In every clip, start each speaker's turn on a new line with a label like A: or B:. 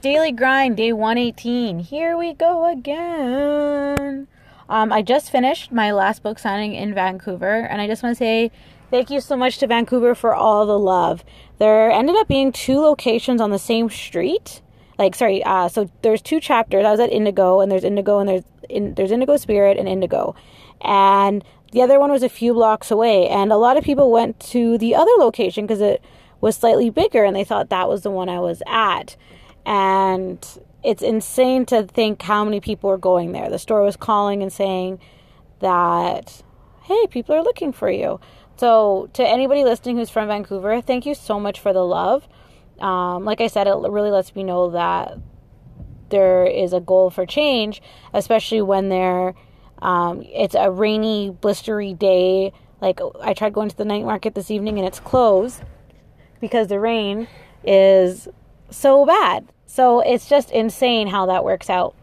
A: daily grind, day 118. Here we go again. Um, I just finished my last book signing in Vancouver, and I just want to say thank you so much to Vancouver for all the love. There ended up being two locations on the same street. Like, sorry, uh, so there's two chapters. I was at Indigo, and there's Indigo, and there's in, there's Indigo Spirit and Indigo, and the other one was a few blocks away. And a lot of people went to the other location because it was slightly bigger, and they thought that was the one I was at. And it's insane to think how many people were going there. The store was calling and saying that, hey, people are looking for you. So, to anybody listening who's from Vancouver, thank you so much for the love. Um, like I said, it really lets me know that there is a goal for change, especially when there um, it's a rainy, blistery day. Like I tried going to the night market this evening and it's closed because the rain is so bad. So it's just insane how that works out.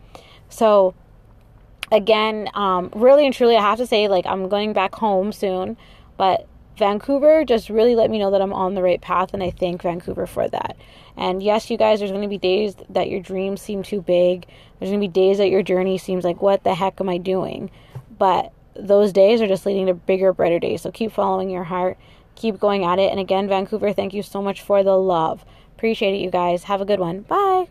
A: So again, um, really and truly, I have to say, like, I'm going back home soon, but Vancouver just really let me know that I'm on the right path, and I thank Vancouver for that. And yes, you guys, there's going to be days that your dreams seem too big. There's going to be days that your journey seems like, what the heck am I doing? But those days are just leading to bigger, brighter days. So keep following your heart, keep going at it. And again, Vancouver, thank you so much for the love. Appreciate it, you guys. Have a good one. Bye.